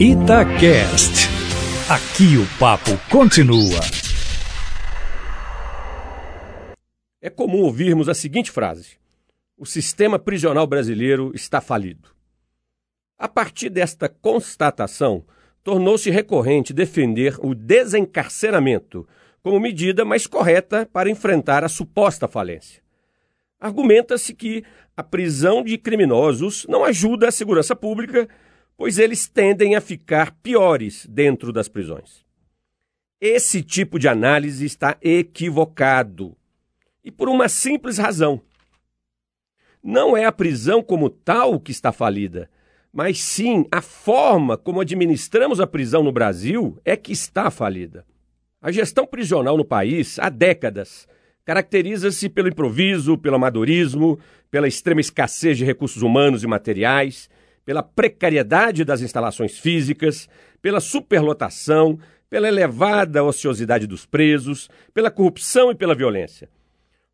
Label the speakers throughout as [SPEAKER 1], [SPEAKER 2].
[SPEAKER 1] Itacast. Aqui o papo continua.
[SPEAKER 2] É comum ouvirmos a seguinte frase: O sistema prisional brasileiro está falido. A partir desta constatação, tornou-se recorrente defender o desencarceramento como medida mais correta para enfrentar a suposta falência. Argumenta-se que a prisão de criminosos não ajuda a segurança pública pois eles tendem a ficar piores dentro das prisões. Esse tipo de análise está equivocado. E por uma simples razão. Não é a prisão como tal que está falida, mas sim a forma como administramos a prisão no Brasil é que está falida. A gestão prisional no país, há décadas, caracteriza-se pelo improviso, pelo amadorismo, pela extrema escassez de recursos humanos e materiais pela precariedade das instalações físicas, pela superlotação, pela elevada ociosidade dos presos, pela corrupção e pela violência.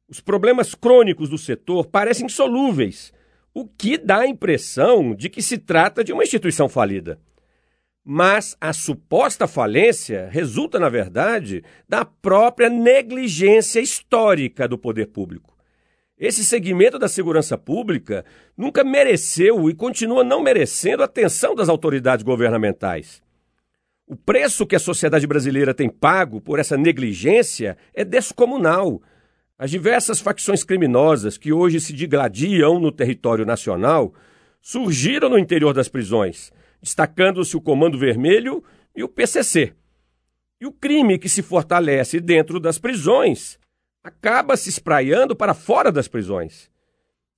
[SPEAKER 2] Os problemas crônicos do setor parecem insolúveis, o que dá a impressão de que se trata de uma instituição falida. Mas a suposta falência resulta, na verdade, da própria negligência histórica do poder público. Esse segmento da segurança pública nunca mereceu e continua não merecendo a atenção das autoridades governamentais. O preço que a sociedade brasileira tem pago por essa negligência é descomunal. As diversas facções criminosas que hoje se digladiam no território nacional surgiram no interior das prisões, destacando-se o Comando Vermelho e o PCC. E o crime que se fortalece dentro das prisões acaba se espraiando para fora das prisões.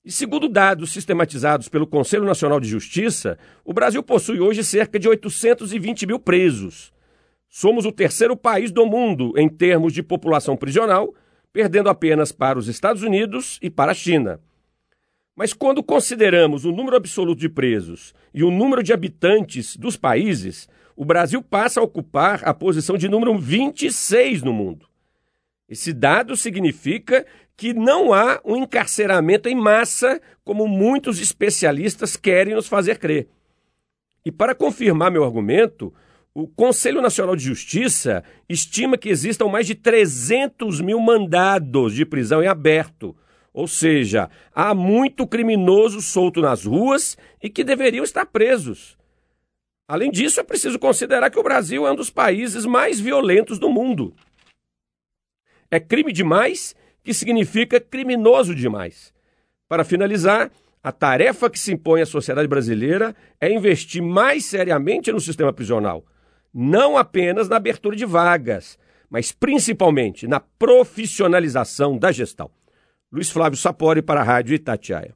[SPEAKER 2] E segundo dados sistematizados pelo Conselho Nacional de Justiça, o Brasil possui hoje cerca de 820 mil presos. Somos o terceiro país do mundo em termos de população prisional, perdendo apenas para os Estados Unidos e para a China. Mas quando consideramos o número absoluto de presos e o número de habitantes dos países, o Brasil passa a ocupar a posição de número 26 no mundo. Esse dado significa que não há um encarceramento em massa, como muitos especialistas querem nos fazer crer. E para confirmar meu argumento, o Conselho Nacional de Justiça estima que existam mais de 300 mil mandados de prisão em aberto. Ou seja, há muito criminoso solto nas ruas e que deveriam estar presos. Além disso, é preciso considerar que o Brasil é um dos países mais violentos do mundo. É crime demais, que significa criminoso demais. Para finalizar, a tarefa que se impõe à sociedade brasileira é investir mais seriamente no sistema prisional, não apenas na abertura de vagas, mas principalmente na profissionalização da gestão. Luiz Flávio Sapori para a Rádio Itatiaia.